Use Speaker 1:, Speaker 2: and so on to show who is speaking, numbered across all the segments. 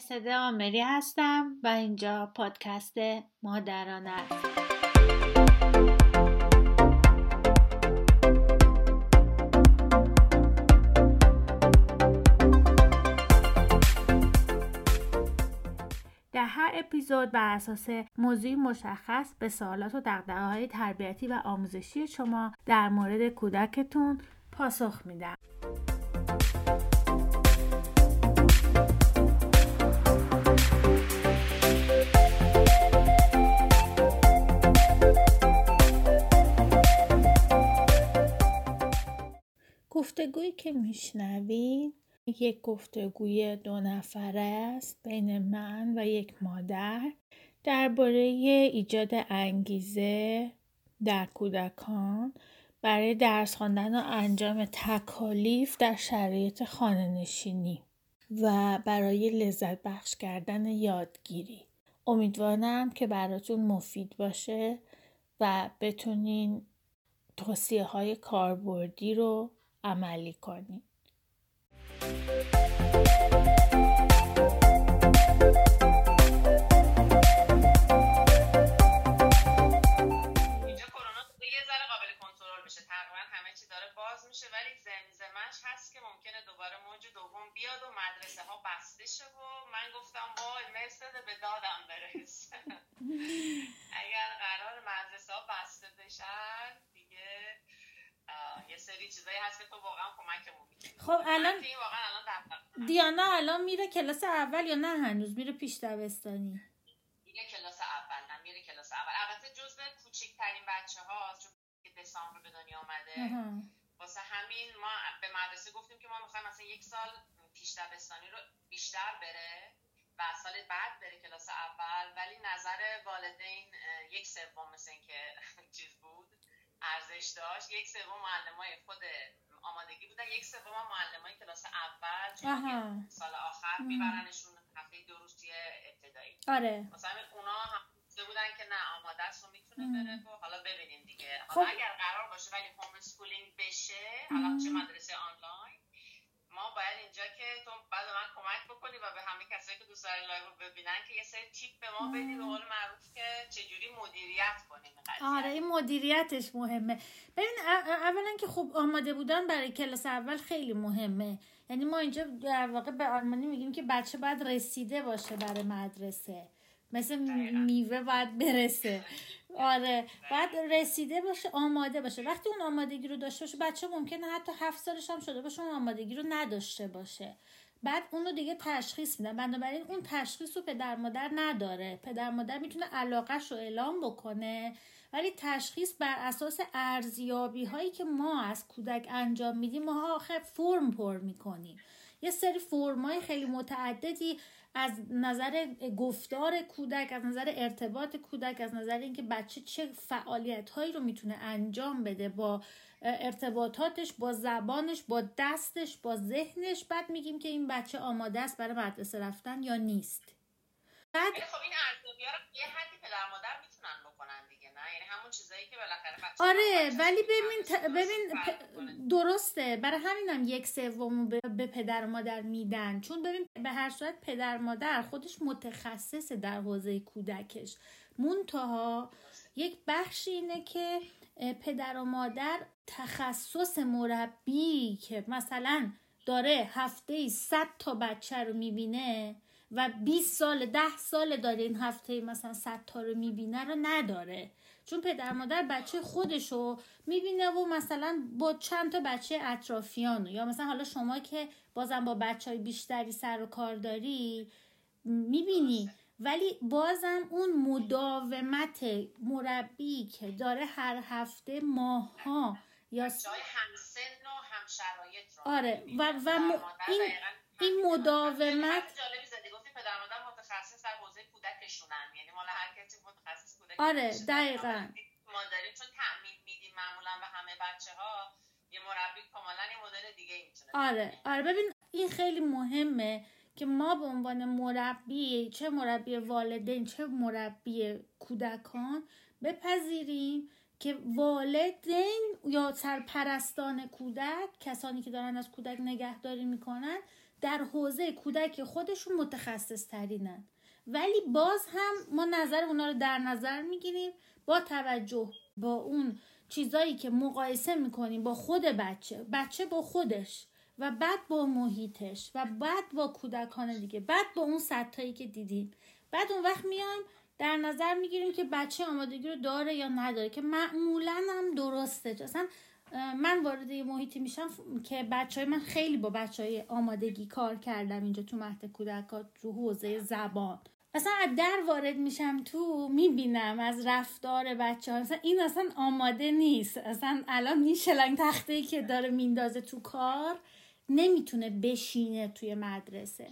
Speaker 1: مرسده آمری هستم و اینجا پادکست مادران است در هر اپیزود بر اساس موضوعی مشخص به سوالات و دقدقه های تربیتی و آموزشی شما در مورد کودکتون پاسخ میدم. گفتگویی که میشنوید یک گفتگوی دو نفره است بین من و یک مادر درباره ایجاد انگیزه در کودکان برای درس خواندن و انجام تکالیف در شرایط خانه نشینی و برای لذت بخش کردن یادگیری. امیدوارم که براتون مفید باشه و بتونین توصیه های کاربردی رو عملی کنید
Speaker 2: اینجا کرونا یه ذره قابل کنترل بشه تقریبا همه چی داره باز میشه ولی زمزمش هست که ممکنه دوباره موج دوم بیاد و مدرسه ها بسته شه و من گفتم وای مرسد به دادم برس. اگر قرار مدرسه ها بسته بشن یه سری چیزایی هست که تو واقعا کمکمون
Speaker 1: خب الان
Speaker 2: واقعا الان
Speaker 1: دیانا الان میره کلاس اول یا نه؟ هنوز میره پیش دبستانی.
Speaker 2: میره کلاس اول نه میره کلاس اول. البته جزء کوچکترین بچه هاست چون که دسامبر به دنیا آمده واسه همین ما به مدرسه گفتیم که ما می‌خوایم مثلا یک سال پیش دبستانی رو بیشتر بره و سال بعد بره کلاس اول. ولی نظر والدین یک سوم مثل که چیز بود. ارزش داشت. یک سوم معلمای خود آمادگی بودن. یک سوم معلمای کلاس اول چون سال آخر میبرنشون هفته دو روز توی ابتدایی.
Speaker 1: آره.
Speaker 2: مثلا اونا هم بودن که نه آماده است و می‌تونه بره و حالا ببینیم دیگه. حالا خب. اگر قرار باشه ولی home schooling بشه حالا چه مدرسه آنلاین ما باید اینجا که تو بعد من کمک بکنی و به همه کسایی که دوست دارن live ببینن که یه سری tip به ما بدی به قول معروف که چجوری مدیریت کنیم
Speaker 1: آره این مدیریتش مهمه. ببین اولا که خب آماده بودن برای کلاس اول خیلی مهمه. یعنی ما اینجا در واقع به آلمانی میگیم که بچه باید رسیده باشه برای مدرسه. مثل میوه باید برسه. آره باید رسیده باشه آماده باشه. وقتی اون آمادگی رو داشته باشه بچه ممکنه حتی هفت سالش هم شده باشه اون آمادگی رو نداشته باشه. بعد اونو دیگه تشخیص میدن. بنابراین اون تشخیص رو پدر مادر نداره. پدر مادر می‌تونه علاقش رو اعلام بکنه. ولی تشخیص بر اساس ارزیابی هایی که ما از کودک انجام میدیم ما آخر فرم پر می‌کنیم. یه سری فرمای خیلی متعددی از نظر گفتار کودک از نظر ارتباط کودک از نظر اینکه بچه چه فعالیت هایی رو می‌تونه انجام بده با ارتباطاتش با زبانش با دستش با ذهنش. بعد میگیم که این بچه آماده است برای مدرسه رفتن یا نیست.
Speaker 2: بعد خب این ارزیابی رو یه حدی پدر مادر می‌تونن بکنن نه یعنی همون چیزایی که بالاخره بچه
Speaker 1: آره ولی ببین ت... ببین درسته. برای همینم یک سوم به... به پدر مادر میدن. چون ببین به هر صورت پدر مادر خودش متخصص در حوزه کودکش. منتها یک بخش اینه که پدر و مادر تخصص مربی که مثلا داره هفته ای 100 تا بچه رو می‌بینه و 20 سال 10 سال داره این هفته مثلا 100 تا رو می‌بینه رو نداره. چون پدر مادر بچه خودشو می‌بینه و مثلا با چند تا بچه اطرافیانو. یا مثلا حالا شما که بازم با بچه های بیشتری سر و کار داری می‌بینی. ولی بازم اون مداومت مربی که داره هر هفته ماها یا
Speaker 2: همسن و هم شرایط
Speaker 1: آره. و, و م... این این مداومت
Speaker 2: جالبی زدی گفتی پدر مادر متخصص در حوزه کودکشونن یعنی مال هر کسی متخصص کودک
Speaker 1: آره دقیقاً.
Speaker 2: ما داریم چون تأمین میدیم معمولا به همه بچه ها یه مربی کاملا یه مدل دیگه می‌تونه
Speaker 1: آره آره. ببین این خیلی مهمه که ما به عنوان مربی چه مربی والدین چه مربی کودکان بپذیریم که والدین یا سرپرستان کودک کسانی که دارن از کودک نگهداری می‌کنن در حوزه کودک خودشون متخصص ترینن ولی باز هم ما نظر اونا رو در نظر می‌گیریم. با توجه با اون چیزایی که مقایسه می‌کنیم با خود بچه بچه با خودش و بعد با محیطش و بعد با کودکان دیگه بعد با اون سطحایی که دیدیم. بعد اون وقت میایم در نظر می‌گیریم که بچه آمادگی رو داره یا نداره که معمولا هم درسته. اصلا من وارد یه محیطی میشم که بچه های من خیلی با بچه های آمادگی کار کردم اینجا تو مهد کودکات تو حوزه زبان. اصلا از در وارد میشم تو می‌بینم از رفتار بچه ها اصلا این اصلا آماده نیست. اصلا الان این شلنگ تخته ای که داره میندازه تو کار نمی‌تونه بشینه توی مدرسه.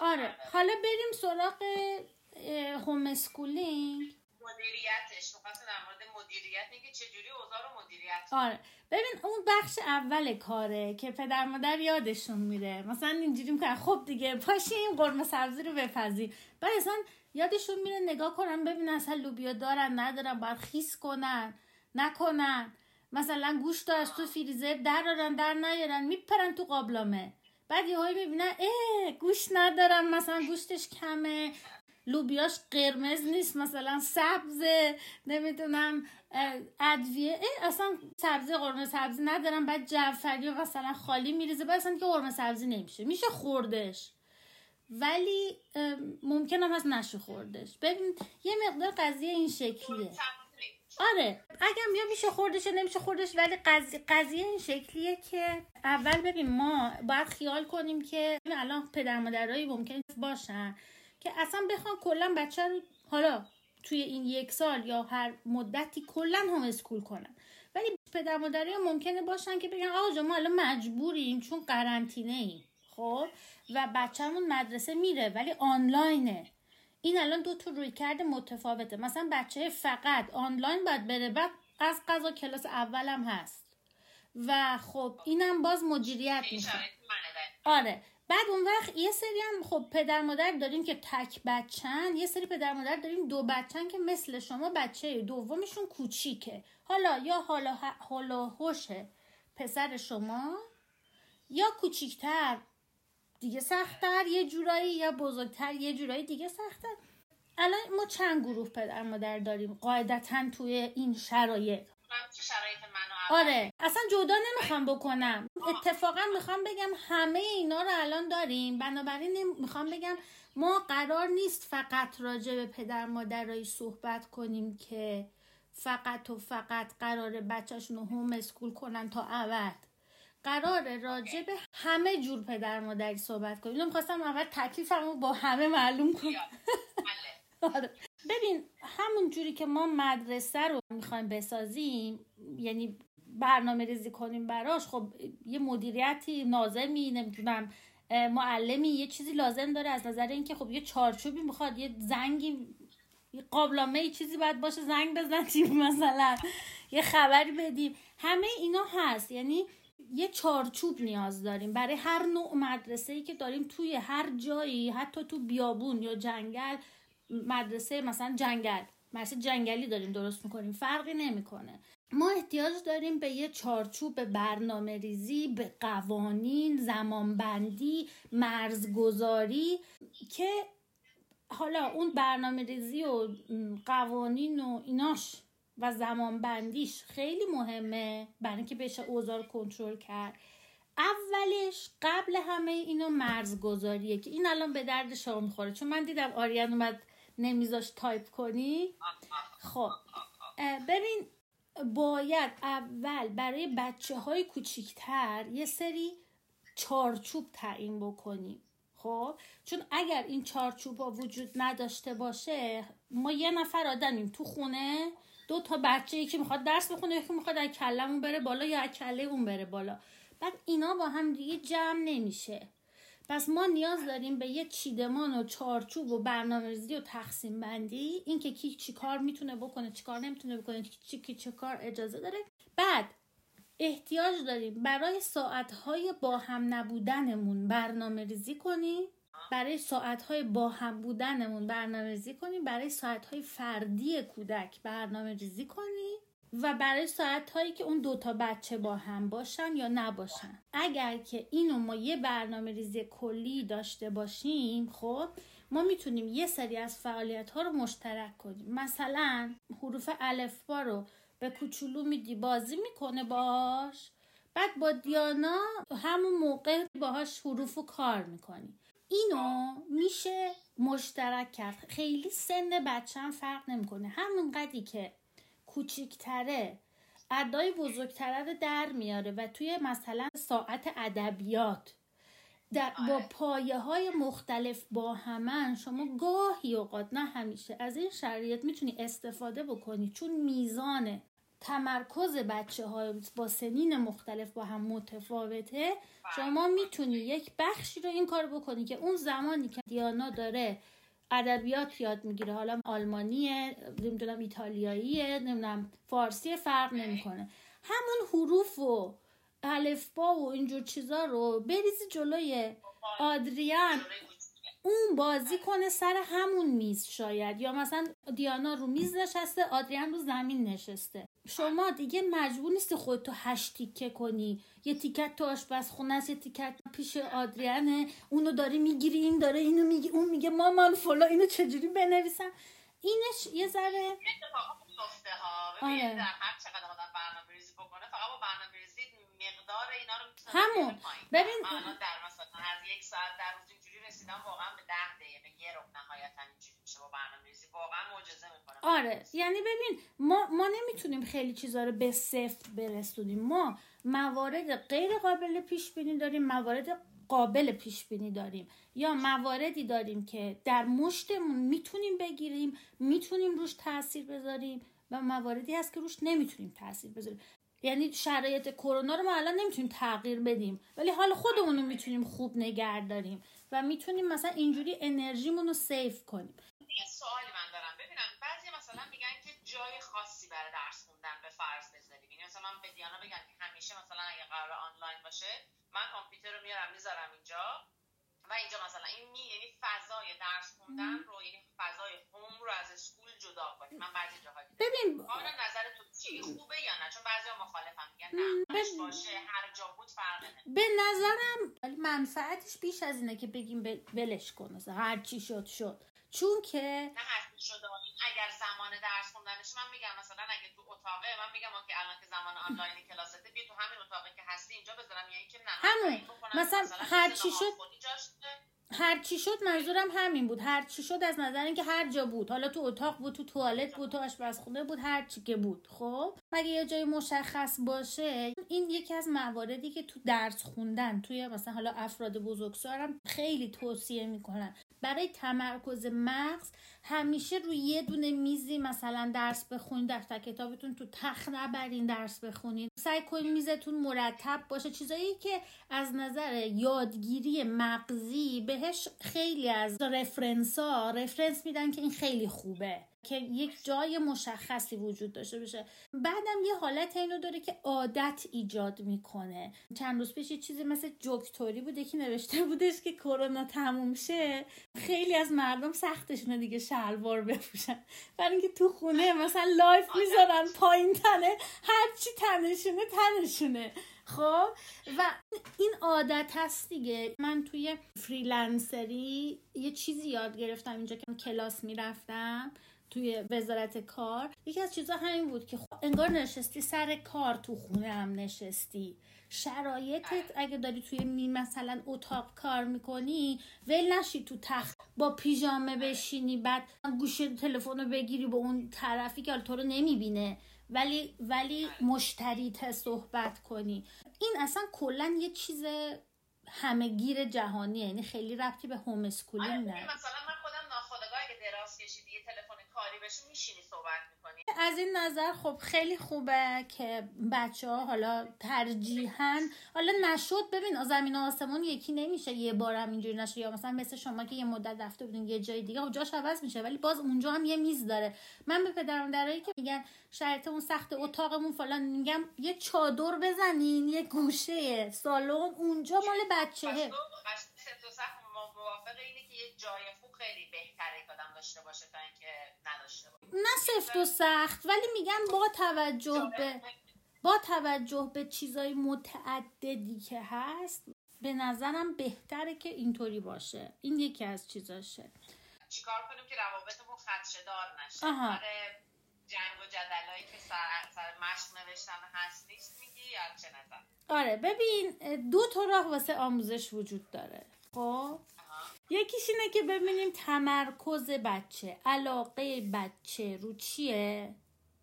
Speaker 1: آره حالا بریم سراغ homeschooling
Speaker 2: مدیریتش. در مورد مدیریت میگه چجوری اوضاع رو مدیریت
Speaker 1: آره. ببین اون بخش اول کاره که پدر مادر یادشون میره. مثلا اینجوری می‌کنن خب دیگه پاشیم قرمه سبزی رو بپزی بعد اصلا یادشون میره نگاه کنن ببین اصلا لوبیا دارن ندارن باید خیس کنن نکنن. مثلا گوشت از تو فریزر درارن در نیارن میپرن تو قابلمه. بعد یه هایی می‌بینن اه گوشت ندارم مثلا گوشتش کمه. لوبیاش قرمز نیست مثلا سبز نمی‌دونم ادویه. اصلا سبزی قرمه سبزی ندارم. بعد جعفری مثلا خالی میریزه بعد اصلا که قرمه سبزی نمیشه. میشه خوردش. ولی ممکن هم هست نشه خوردش. ببین یه مقدار قضیه این شکلیه. آره اگر یا میشه خوردش نمیشه خوردش ولی قضیه, قضیه این شکلیه که اول ببین ما باید خیال کنیم که الان پدر مادرایی ممکن باشن. که اصلا بخوان کلا بچه رو حالا توی این یک سال یا هر مدتی کلا هم اسکول کنن. ولی پدر مادری ممکنه باشن که بگن آقا ما الان مجبوریم چون قرنطینه ایم خب؟ و بچه‌مون مدرسه میره ولی آنلاینه. این الان دو تا روی کرده متفاوته. مثلا بچه فقط آنلاین باید بره بعد از قضا کلاس اولم هست. و خب اینم باز مدیریت میشه آره. بعد اون وقت یه سری هم خب پدر مادر داریم که تک بچن یه سری پدر مادر داریم دو بچن که مثل شما بچه دومشون کوچیکه. حالا یا حالا حالا هوشه پسر شما یا کوچیکتر دیگه سختتر یه جورایی یا بزرگتر یه جورایی دیگه سختتر. الان ما چند گروه پدر مادر داریم؟ قاعدتا توی این شرایط. آره. اصلا جدا نمی‌خوام بکنم. اتفاقا می‌خوام بگم همه اینا رو الان داریم. بنابراین می‌خوام بگم ما قرار نیست فقط راجع به پدر مادرایی صحبت کنیم که فقط و فقط قرار بچهشون رو هوم اسکول کنن تا ابد. قرار راجع به همه جور پدر مادری صحبت کنیم. اینو می‌خواستم اول تکلیفمو با همه معلوم کنم. بله. آره. ببین همون جوری که ما مدرسه رو می‌خوایم بسازیم یعنی برنامه ریزی کنیم براش خب یه مدیریتی نازمی نمی‌دونم معلمی یه چیزی لازم داره. از نظر اینکه خب یه چارچوبی می‌خواد یه زنگی یه قابلمه چیزی باید باشه زنگ بزنیم مثلا یه خبری بدیم. همه اینا هست. یعنی یه چارچوب نیاز داریم. برای هر نوع مدرسه ای که داریم توی هر جایی حتی تو بیابون یا جنگل مدرسه مثلا جنگل مدرسه جنگلی داریم درست می‌کنیم. فرقی نمی‌کنه. ما احتیاج داریم به یه چارچوب برنامه ریزی به قوانین زمانبندی مرزگذاری که حالا اون برنامه ریزی و قوانین و ایناش و زمانبندیش خیلی مهمه برای اینکه بشه اوضاع کنترل کرد. اولش قبل همه اینو مرزگذاریه که این الان به درد شما می‌خوره. چون من دیدم آریان اومد نمیذاش تایپ کنی. خب ببین باید اول برای بچه های کوچیکتر یه سری چارچوب تعیین بکنیم. خب؟ چون اگر این چارچوب ها وجود نداشته باشه ما یه نفر آدمیم تو خونه دو تا بچه یکی می‌خواد درس بخونه یکی می‌خواد از کلمون بره بالا یا از کله اون بره بالا. بعد اینا با هم دیگه جمع نمیشه. پس ما نیاز داریم به یه چیدمان و چارچوب و برنامه‌ریزی و تقسیم بندی. اینکه کی چی کار می‌تونه بکنه چی کار نمی‌تونه بکنه چی کی چه کار اجازه داره. بعد احتیاج داریم برای ساعتهای با هم نبودنمون برنامه ریزی کنیم برای ساعتهای با هم بودنمون برنامه ریزی کنیم برای ساعتهای فردی کودک برنامه ریزی کنیم و برای ساعت هایی که اون دوتا بچه با هم باشن یا نباشن. اگر که اینو ما یه برنامه ریزی کلی داشته باشیم خب ما می‌تونیم یه سری از فعالیت ها رو مشترک کنیم. مثلا حروف الفبا رو به کوچولو میدی بازی می‌کنه باش. بعد با دیانا همون موقع باهاش حروف و کار می‌کنی. اینو میشه مشترک کرد. خیلی سن بچه هم فرق نمی‌کنه. همون قدی که کوچیکتره. ادای بزرگتره رو در میاره و توی مثلا ساعت ادبیات. در با آره. پایه های مختلف با همن شما گاهی اوقات نه همیشه از این شرایط می‌تونی استفاده بکنی چون میزان تمرکز بچه های با سنین مختلف با هم متفاوته شما می‌تونی یک بخشی رو این کار بکنی که اون زمانی که دیانا داره ادبیات یاد می‌گیره. حالا آلمانیه نمی‌دونم ایتالیاییه نمی‌دونم فارسی فرق نمی‌کنه. همون حروف و الفبا و اینجور چیزا رو بریزی جلوی آدریان. اون بازی کنه سر همون میز شاید. یا مثلا دیانا رو میز نشسته آدریان رو زمین نشسته. شما دیگه مجبور نیستی خودتو هشت تیکه کنی. یه تیکت تو آشپزخونه است یه تیکت پیش آدریانه. اونو داری می‌گیری این داره اینو میگی اون میگه مامان فلا اینو چجوری بنویسم؟ اینش یه ذره
Speaker 2: آره. هر چقدر آدم برنامه ریزی بکنه فقط با برنامه ریزی مقدار اینا رو
Speaker 1: همون. ببین
Speaker 2: در مثلا از یک ساعت در روز رسیدم واقعا به ده دقیقه یه رو نهایتا اینجوری میشه با برنامه ریزی واقعا معجزه می‌کنه.
Speaker 1: آره یعنی ببین ما ما نمی‌تونیم خیلی چیزا رو به صفر برسونیم. ما موارد غیر قابل پیش بینی داریم موارد قابل پیش بینی داریم. یا مواردی داریم که در مشتمون می‌تونیم بگیریم می‌تونیم روش تاثیر بذاریم و مواردی هست که روش نمی‌تونیم تاثیر بذاریم. یعنی شرایط کرونا رو ما الان نمی‌تونیم تغییر بدیم ولی حال خودمون رو می‌تونیم خوب نگه داریم. و می‌تونیم مثلا اینجوری انرژیمون رو سیف کنیم.
Speaker 2: یه سوالی من دارم. ببینم بعضی مثلا میگن که جای خاصی برای درس خوندن به فرض بذاریم. یعنی مثلا من به دیانا بگم که همیشه مثلا اگه قرار آنلاین باشه من کامپیوتر رو میارم می‌ذارم اینجا. و اینجا مثلا این می یعنی فضای درس خوندن رو یعنی فضای هوم رو از اسکول جدا کنیم. من بعضی جاها
Speaker 1: ببین
Speaker 2: حالا نظر تو چی؟ خوبه یا نه؟ چون بعضی مخالفم میگن نه باشه هر جا بود فرق
Speaker 1: به نظرم منفعتش بیش از اینه که بگیم بلش کن مثلا هر چی شد شد. چون که
Speaker 2: نه هر چی شد اگر زمان درس خوندنش من میگم مثلا اگه تو اتاقه من میگم که الان که زمان آنلاین کلاسته بیا تو همین اتاقی که هستی اینجا بذارم. یعنی که نه
Speaker 1: همون. مثلا, مثلا هر چی شد هر چی شد منظورم همین بود. هر چی شد از نظر اینکه هر جا بود. حالا تو اتاق بود تو توالت بود تو آشپزخونه بود هر چی که بود. خب؟ مگه یه جای مشخص باشه این یکی از مواردی که تو درس خوندن توی مثلا حالا افراد بزرگسالم خیلی توصیه می‌کنن. برای تمرکز مغز همیشه روی یه دونه میزی مثلا درس بخونید دفتر کتابتون تو تخت نبرین درس بخونید سعی کنید میزتون مرتب باشه. چیزایی که از نظر یادگیری مغزی بهش خیلی از رفرنس ها رفرنس میدن که این خیلی خوبه. که یک جای مشخصی وجود داشته باشه. بعدم یه حالت اینو داره که عادت ایجاد می‌کنه. چند روز پیش یه چیزی مثل جوکتوری بوده که نوشته بودش که کرونا تموم شه خیلی از مردم سختشونه دیگه شلوار بپوشن. برای اینکه تو خونه مثلا live می‌ذارن پایین تنه هرچی تنشونه تنشونه. خب؟ و این عادت هست دیگه. من توی freelancer ی یه چیزی یاد گرفتم اینجا که کلاس می‌رفتم. توی وزارت کار. یکی از چیزا همین بود که خب انگار نشستی سر کار تو خونه هم نشستی. شرایطت اگه داری توی می مثلا اتاق کار می‌کنی ول نشی تو تخت با پیژامه بشینی بعد گوشه تلفن رو بگیری به اون طرفی که تو رو نمی‌بینه. ولی ولی مشتریت صحبت کنی. این اصلا کلا یه چیز همه گیر جهانیه. یعنی خیلی ربطی به homeschooling
Speaker 2: آره، مثلا من خودم ناخودآگاه اگه دراز کشیدی یه تلفن میشینی صحبت می‌کنی؟
Speaker 1: از این نظر خب خیلی خوبه که بچه ها حالا ترجیحاً حالا نشد. ببین زمین آسمون یکی نمیشه. یه بارم اینجوری نشه یا مثلا مثل شما که یه مدت رفته بودین یه جای دیگه خب جاش عوض میشه ولی باز اونجا هم یه میز داره. من به پدرم درایی که میگن اون سخت اتاقمون فلان میگم یه چادر بزنین یه گوشه سالن اونجا مال بچهه
Speaker 2: موافق اینه که یه جای خوب خیلی بهتره که آدم داشته باشه تا اینکه نداشته باشه.
Speaker 1: نه سفت و سخت ولی میگن با توجه به با توجه به چیزای متعددی که هست به نظرم بهتره که اینطوری باشه. این یکی از چیزاشه.
Speaker 2: چیکار کنیم که روابطمون خدشدار نشه؟ آها. جنگ و جدلایی که سر, سر مشق نوشتن هست نیست میگی یا چه نظر؟
Speaker 1: آره ببین دو تا راه واسه آموزش وجود داره. خب؟ یکیش اینه که ببینیم تمرکز بچه. علاقه بچه رو چیه؟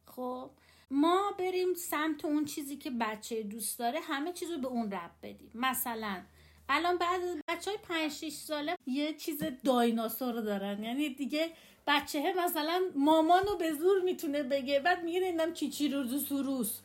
Speaker 1: خب ما بریم سمت اون چیزی که بچه دوست داره همه چیز رو به اون رب بدیم. مثلا الان بعد بچه های 5 6 ساله یه چیز دایناسور دارن. یعنی دیگه بچه مثلا مامانو به زور می‌تونه بگه بعد میگه نمی‌دونم چی چی روز سروس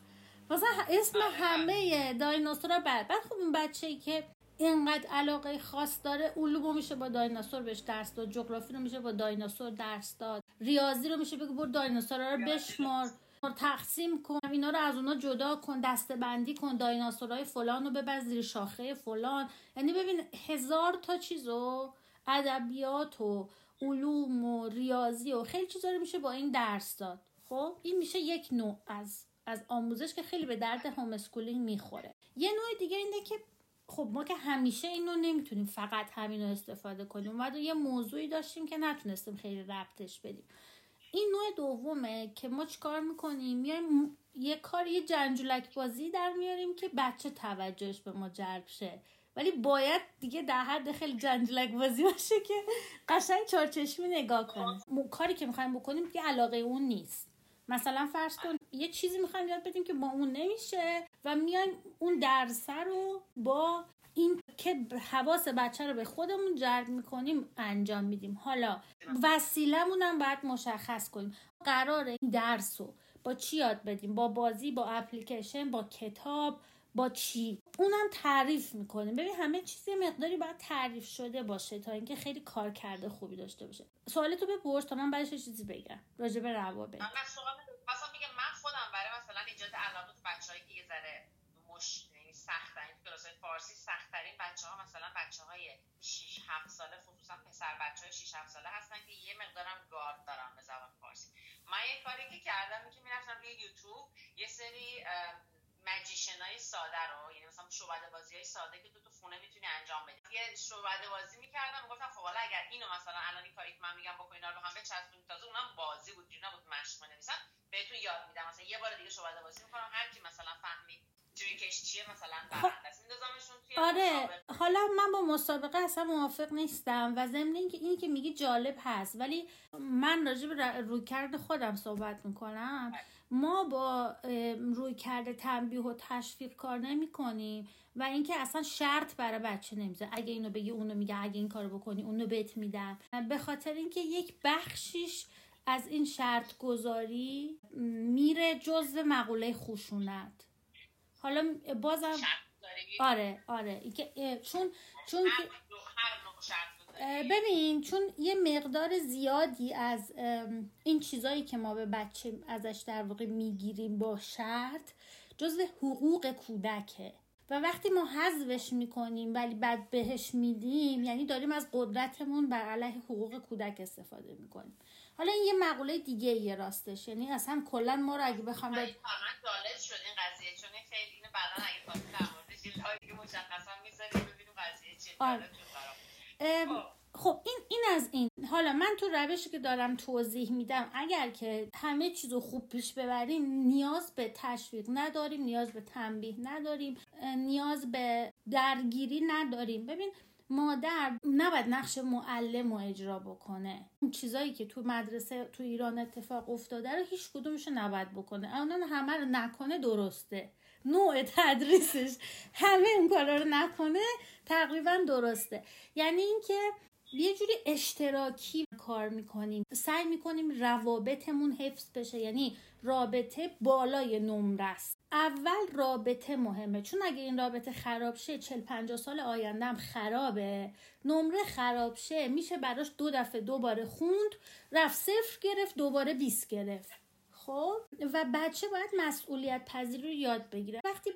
Speaker 1: مثلا اسم همه دایناسورا بعد بعد خب اون بچه ای که اینقدر علاقه خاص داره علومو میشه با دایناسور بهش درس داد جغرافی رو میشه با دایناسور درس داد ریاضی رو میشه بگه برو دایناسورا رو بشمار تقسیم کن اینا رو از اونا جدا کن دسته بندی کن دایناسورای فلان رو ببر زیر شاخه فلان. یعنی ببین هزار تا چیزو ادبیات و علوم و ریاضی و خیلی چیزا رو میشه با این درس داد. خب؟ این میشه یک نوع از از آموزش که خیلی به درد homeschooling می‌خوره. یه نوع دیگه اینه که خب ما که همیشه اینو نمی‌تونیم فقط همین رو استفاده کنیم. و یه موضوعی داشتیم که نتونستیم خیلی ربطش بدیم. این نوع دومه که ما چیکار می‌کنیم؟ میایم یه کار یه جنجولک بازی در میاریم که بچه توجهش به ما جلب شه. ولی باید دیگه در حد خیلی جنجولک بازی باشه که قشنگ چارچشمی نگاه کنه کاری که می‌خوایم بکنیم که علاقه اون نیست. مثلا فرض کن یه چیزی می‌خوایم یاد بدیم که با اون نمیشه و میایم اون درسه رو با این که حواس بچه رو به خودمون جلب می‌کنیم انجام میدیم. حالا وسیلمون هم باید مشخص کنیم. قرار این درس رو با چی یاد بدیم؟ با بازی با اپلیکیشن با کتاب با چی؟ اونم تعریف می‌کنیم. ببین همه چیزی مقداری باید تعریف شده باشه تا اینکه خیلی کار کرده خوبی داشته باشه. سوالتو بپرس تا من بعدش چیزی بگم. راجع به روابط
Speaker 2: مثلا میگم من خودم برای مثلا ایجاد علاقه بچه‌ای که یه ذره مش یعنی سخت کلاس فارسی سخت ترین بچه ها مثلا بچه های 6 7 ساله خصوصا پسر بچه های 6 7 ساله هستن که یه مقدارم گارد دارن به زبان فارسی. من یه کاری که کردم که می‌رفتم روی یوتیوب یه سری مجیشن های ساده رو یعنی مثلا شعبده بازی های ساده که تو تو خونه می‌تونی انجام بدی. یه شعبده بازی می‌کردم گفتم خب حالا اگر اینو مثلا الان این کاری که من میگم بکنین رو هم بچسبونید تازه اونم بازی بود نبود مشق بنویسم. بهتون یاد میدم. مثلا یه بار دیگه شعبده بازی می‌کنم. هر کی مثلا فهمید چیه مثلا خب،
Speaker 1: آره. حالا من با مسابقه اصلا موافق نیستم و ضمن اینکه اینی که میگی جالب هست. ولی من راجع به رویکرد خودم صحبت می‌کنم. ما با روی کرده تنبیه و تشویق کار نمی کنیم و اینکه اصلا شرط برای بچه نمیزه اگه اینو بگی اونو میگه. اگه این کارو بکنی اونو بهت میدم. به خاطر اینکه یک بخشیش از این شرط گذاری میره جزو مقوله خشونت. حالا بازم آره آره. چون چون ببین چون یه مقدار زیادی از این چیزایی که ما به بچه ازش در واقع می‌گیریم با شرط جزو حقوق کودکه. و وقتی ما حذفش می‌کنیم ولی بعد بهش میدیم یعنی داریم از قدرتمون بر علیه حقوق کودک استفاده می‌کنیم. حالا این یه مقوله دیگه یه راستش یعنی اصلا کلا ما رو اگه بخوام
Speaker 2: من جالب شد این قضیه چون خیلی اینو بعدا اگه خواستیم در موردش دیگه مشخصا می‌ذاریم ببینیم قضیه چیه آره.
Speaker 1: خب. خب این این از این حالا من تو روشی که دارم توضیح میدم اگر که همه چیز رو خوب پیش ببریم نیاز به تشویق نداریم نیاز به تنبیه نداریم نیاز به درگیری نداریم ببین مادر نباید نقش معلم رو اجرا بکنه. اون چیزایی که تو مدرسه تو ایران اتفاق افتاده رو هیچ کدومش نباید بکنه. اونان همه رو نکنه درسته. نوع تدریسش همه اون کارا رو نکنه تقریبا درسته. یعنی اینکه یه جوری اشتراکی کار می‌کنیم. سعی می‌کنیم روابطمون حفظ بشه یعنی رابطه بالای نمره است. اول رابطه مهمه. چون اگه این رابطه خراب شه 40 50 سال آینده هم خرابه. نمره خراب شه میشه براش دو دفعه دوباره خوند رفت صفر گرفت دوباره 20 گرفت. خب؟ و بچه باید مسئولیت پذیری رو یاد بگیره. وقتی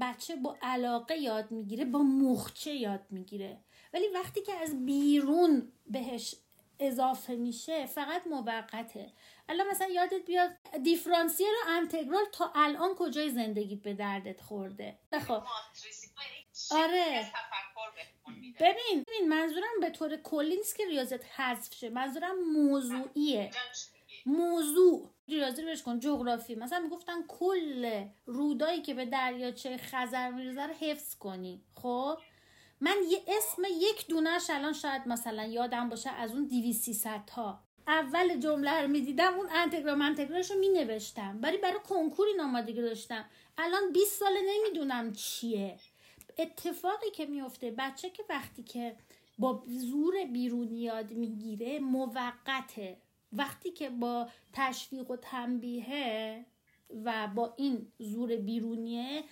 Speaker 1: بچه با علاقه یاد می‌گیره با مخچه یاد می‌گیره. ولی وقتی که از بیرون بهش اضافه میشه فقط موقته. الان مثلا یادت بیاد دیفرانسیل و انتگرال تا الان کجای زندگیت به دردت خورده؟ خب. آره. ببین ببین منظورم به طور کلی نیست که ریاضت حذف شه منظورم موضوعیه. موضوع. ریاضی رو کن جغرافی. مثلا می‌گفتن کل رودایی که به دریاچه خزر میرزه رو حفظ کنی. خب؟ من یه اسم یک دونش الان شاید مثلا یادم باشه از اون دیوی سی ها اول جمله رو می‌دیدم اون انتگرال منتگرالش رو مینوشتم. ولی برای کنکور این آمادگی داشتم. الان 20 ساله نمی‌دونم چیه. اتفاقی که میفته بچه که وقتی که با زور بیرون یاد می‌گیره موقته. وقتی که با تشویق و تنبیه و با این زور بیرونیه
Speaker 2: یعنی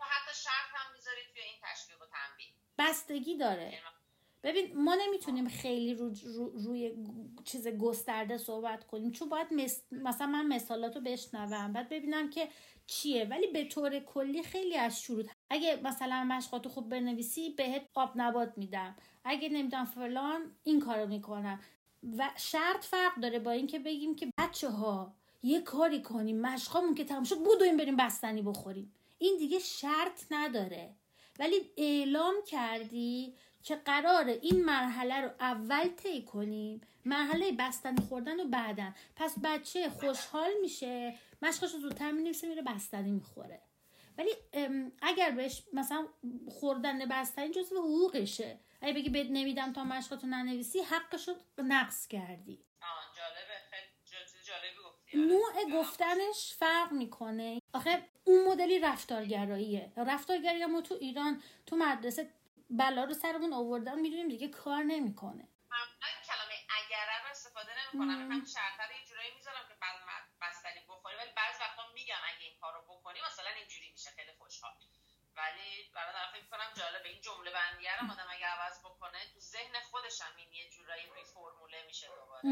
Speaker 2: حتی شرط هم می‌ذارید توی این تشویق و تنبیه
Speaker 1: بستگی داره. ببین ما نمی‌تونیم خیلی رو, روی چیز گسترده صحبت کنیم. چون باید مثلا من مثالاتو بشنوم بعد ببینم که چیه. ولی به طور کلی خیلی از شروط. اگه مثلا مشقاتو خوب بنویسی بهت آب نبات میدم. اگه نمی‌دونم فلان این کارو می‌کنم. و شرط فرق داره با اینکه بگیم که بچه ها یه کاری کنیم. مشقامون که تمام شد بودویم بریم بستنی بخوریم. این دیگه شرط نداره. ولی اعلام کردی که قرار این مرحله رو اول طی کنیم. مرحله بستنی خوردن و بعدن پس بچه خوشحال میشه. مشقش رو زودتر می‌نویسه میره بستنی می‌خوره. ولی اگر بهش مثلا خوردن بستنی جزو حقوقشه. اگه بگی بد نمیدم تا مشقاتو ننویسی حقش رو نقص کردی. نوع گفتنش فرق می‌کنه. آخه اون مدلی رفتارگراییه. رفتارگرایی ما تو ایران تو مدرسه بلا رو سرمون آوردن می‌دونیم دیگه کار نمی‌کنه.
Speaker 2: کلمه اگر رو استفاده نمی‌کنم. همین شرط رو یه جورایی می‌ذارم که بعد بستنی بخوری ولی بعض وقتا میگم اگه این کارو بکنی مثلا اینجوری میشه. خیلی خوشحال. ولی برای طرف فکر کنم جالبه این جمله بندیه رو آدم اگه عوض بکنه تو ذهن خودش هم این یه جورایی فرموله میشه دوباره.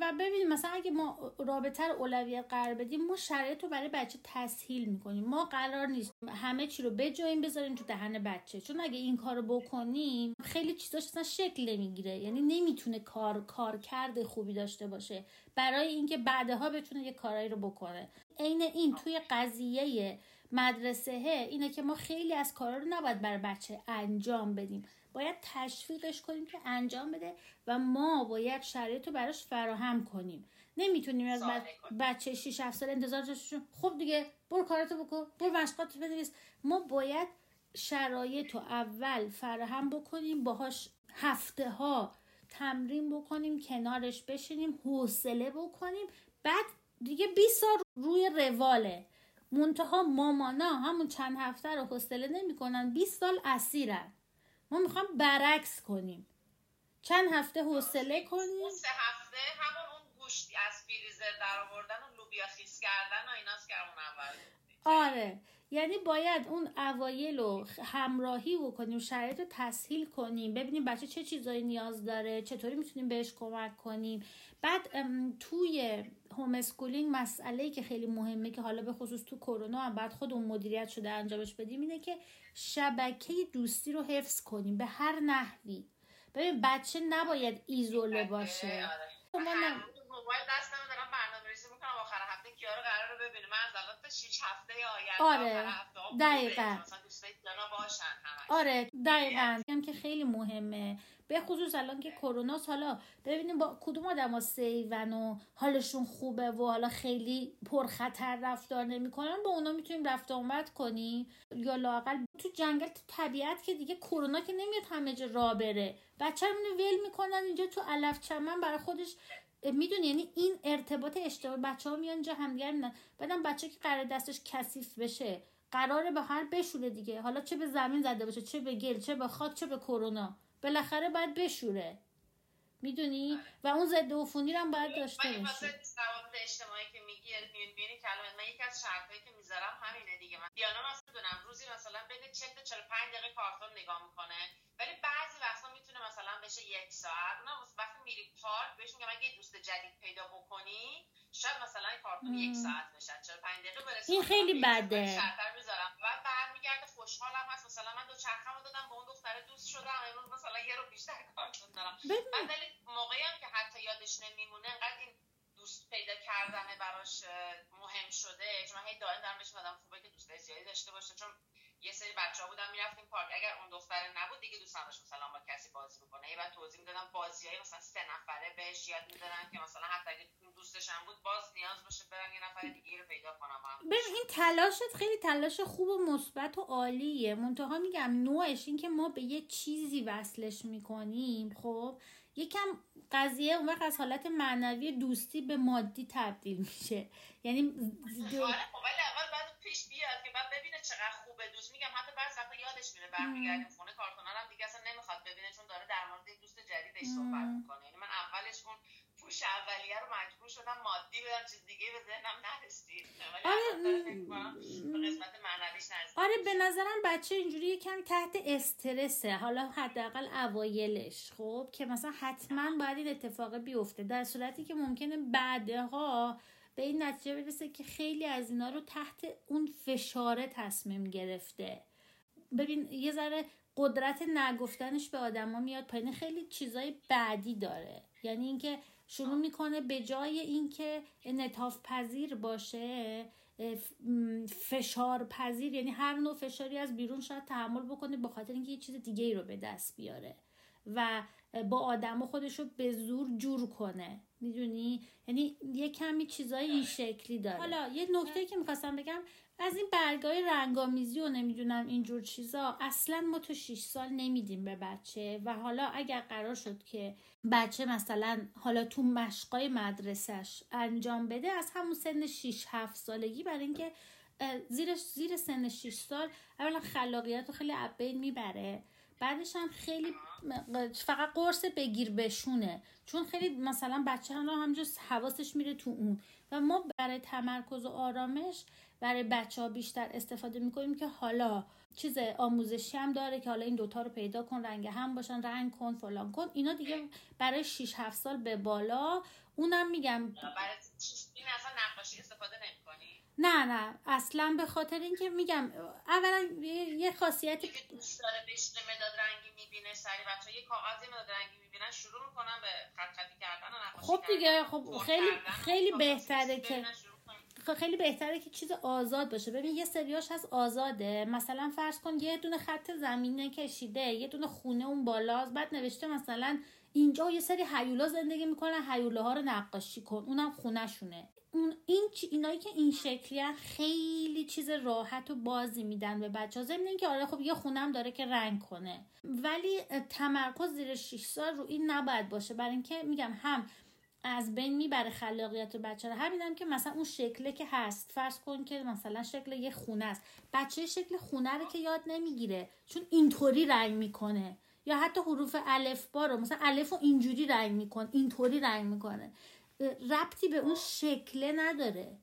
Speaker 1: و ببینیم مثلا اگه ما رابطه رو اولویت قرار بدیم ما شرایط رو برای بچه تسهیل می‌کنیم. ما قرار نیست همه چی رو بجاییم بذاریم تو دهن بچه. چون اگه این کار رو بکنیم خیلی چیزاش اصلا شکل نمی‌گیره. یعنی نمی‌تونه کار کار کرده خوبی داشته باشه. برای اینکه بعدها بتونه یه کارایی رو بکنه. عین این توی قضیه مدرسه اینه که ما خیلی از کارا رو نباید برای بچه انجام بدیم. باید تشویقش کنیم که انجام بده و ما باید شرایط رو براش فراهم کنیم. نمی‌تونیم از بچه 6 7 سال انتظار داشته خب دیگه برو کارتو بکن برو مشقاتو بنویس ما باید شرایط رو اول فراهم بکنیم باهاش هفته ها تمرین بکنیم کنارش بشینیم حوصله بکنیم. بعد دیگه 20 سال روی رواله. منتها مامانا همون چند هفته رو حوصله نمی‌کنن. 20 سال اسیرن. ما می‌خوام برعکس کنیم. چند هفته حوصله کنیم؟
Speaker 2: سه هفته همون اون گوشت از فریزر در آوردن و لوبیا خیس کردن و ایناست که اون
Speaker 1: اول آره. یعنی باید اون اوایل رو همراهی بکنیم شرایط رو تسهیل کنیم ببینیم بچه چه چیزایی نیاز داره چطوری می‌تونیم بهش کمک کنیم. بعد توی homeschooling مسئله که خیلی مهمه که حالا به خصوص تو کرونا هم بعد خود اون مدیریت شده انجامش بدیم اینه که شبکه دوستی رو حفظ کنیم به هر نحوی. ببین بچه نباید ایزوله باشه.
Speaker 2: آره. خب موبایل دست ریزی می‌کنم آخر هفته کیا رو قرار رو ببینیم من از الان تا 6 هفته آینده
Speaker 1: آره دقیقا. آره دقیقا. هم که خیلی مهمه. به خصوص الان که کرونا حالا ببینیم با کدوم آدم ها سیون و حالشون خوبه و حالا خیلی پرخطر رفتار نمی‌کنن با اونا می‌تونیم رفت آمد کنیم. یا لاقل تو جنگل تو طبیعت که دیگه کرونا که نمیاد همه جا را بره. بچه ول می‌کنن اینجا تو علف چمن برای خودش می‌دونی یعنی این ارتباط اشتباه بچه ها میان اینجا همدیگر میدن بعدم بچه که قرار دستش کثیف بشه قراره به هر بشوره دیگه. حالا چه به زمین زده باشه چه به گل چه به خاک چه به کرونا. بالاخره باید بشوره. می‌دونی؟
Speaker 2: آره.
Speaker 1: و اون ضد عفونی رو هم باید داشته
Speaker 2: باشه اجتماعی که میگی می‌بینی کلمه من یکی از شرطایی که می‌ذارم همینه دیگه. من دیانا مثلا دونم. روزی مثلا بین 40 تا 45 دقیقه کارتون نگاه می‌کنه ولی بعضی وقتا می‌تونه مثلا بشه یک ساعت. اونم وقتی میری پارک بهش میگم اگه دوست جدید پیدا بکنی شاید مثلا کارتون یک ساعت بشه. 45 دقیقه برسه
Speaker 1: این خیلی بده.
Speaker 2: شرطر می‌ذارم. و برمیگرده خوشحالم هست. مثلا من دو چرخمو دادم به اون دختره دوست شدم. امروز مثلا یه رو بیشتر کارتون دارم. ولی موقعی هم یادش نمیمونه انقدر این دوست پیدا کردنه براش مهم شده. چون هی دائم دارم بهش آدم خوبه که دوست زیادی داشته باشه. چون یه سری بچه ها بودن می‌رفتیم پارک. اگر اون دختر نبود دیگه دوست نداشت مثلا با کسی بازی بکنه. یه بعد توضیح می‌دادم بازی های مثلا سه نفره بهش یاد می‌دادن که مثلا حتی اگه دوستش هم بود باز نیاز باشه برن یه نفر دیگه رو پیدا کنم
Speaker 1: ببین این تلاشت خیلی تلاش خوب و مثبت و عالیه. منتها میگم نوعش این که ما به یه چیزی وصلش می‌کنیم خب؟ یکم قضیه اون وقت از حالت معنوی دوستی به مادی تبدیل میشه. یعنی
Speaker 2: آره خب ولی اول بعد پیش بیاد که بعد ببینه چقدر خوبه. دوست میگم حتی بعضی وقتا یادش میره برمیگردیم خونه کارکنان هم دیگه اصلا نمی‌خواد ببینه چون داره در مورد دوست جدیدش صحبت می‌کنه. یعنی من اولش اون پوش اولیه رو مجبور شدم مادی بدم چیز دیگه به ذهنم نرسید. آره قسمت معنویش
Speaker 1: آره به نظرم بچه اینجوری کم تحت استرسه. حالا حداقل اوایلش. خب که مثلا حتما باید این اتفاق بیفته. در صورتی که ممکنه بعدها به این نتیجه برسه که خیلی از اینا رو تحت اون فشاره تصمیم گرفته. ببین یه ذره قدرت نگفتنش به آدما میاد پایین. خیلی چیزای بعدی داره. یعنی اینکه شروع می‌کنه به جای اینکه نتاف پذیر باشه فشار پذیر یعنی هر نوع فشاری از بیرون شاید تحمل بکنه به خاطر اینکه یه چیز دیگه ای رو به دست بیاره و با آدم خودش رو به زور جور کنه. می‌دونی؟ یعنی یه کمی چیزای این شکلی داره. حالا یه نکته که می‌خواستم بگم از این برگای رنگامیزی و نمی‌دونم اینجور چیزا اصلا ما تو 6 سال نمیدیم به بچه. و حالا اگر قرار شد که بچه مثلا حالا تو مشقای مدرسهش انجام بده از همون سن 6 7 سالگی برای اینکه زیر زیر سن 6 سال اولا خلاقیت رو خیلی ابین می‌بره. بعدش هم خیلی فقط قرص بگیر بشونه. چون خیلی مثلا بچه هم همجا حواسش میره تو اون. و ما برای تمرکز و آرامش برای بچه ها بیشتر استفاده می‌کنیم که حالا چیز آموزشی هم داره که حالا این دوتا رو پیدا کن رنگ هم باشن رنگ کن فلان کن. اینا دیگه برای 6 7 سال به بالا. اونم میگم
Speaker 2: برای اصلا نقاشی استفاده
Speaker 1: نه نه. اصلا به خاطر اینکه میگم اولا یه خاصیتی
Speaker 2: که دوست داره بشینه مداد رنگی می‌بینه سری بچه یه کاغذی مداد رنگی می‌بینن شروع می‌کنن به خط خطی کردن
Speaker 1: خب دیگه خب خیلی خیلی بهتره که خب خیلی بهتره که چیز آزاد باشه. ببین یه سریاش هست آزاده. مثلا فرض کن یه دونه خط زمینه کشیده یه دونه خونه اون بالاست بعد نوشته مثلا اینجا یه سری هیولا زندگی می‌کنن هیوله ها رو نقاشی کن. اونم خونهشونه. اون این اینایی که این شکلی خیلی چیز راحت و بازی میدن به بچه ها ضمن که آره خب یه خونم داره که رنگ کنه. ولی تمرکز زیر 6 سال رو این نباید باشه. برای اینکه میگم هم از بین می‌بره خلاقیت بچه رو همینم که مثلا اون شکله که هست. فرض کن که مثلا شکل یه خونه است. بچه شکل خونه رو که یاد نمی‌گیره. چون اینطوری رنگ می‌کنه. یا حتی حروف الف با رو مثلا الف رو اینجوری رنگ می‌کنه. اینطوری رنگ می‌کنه. ربطی به اون شکله نداره.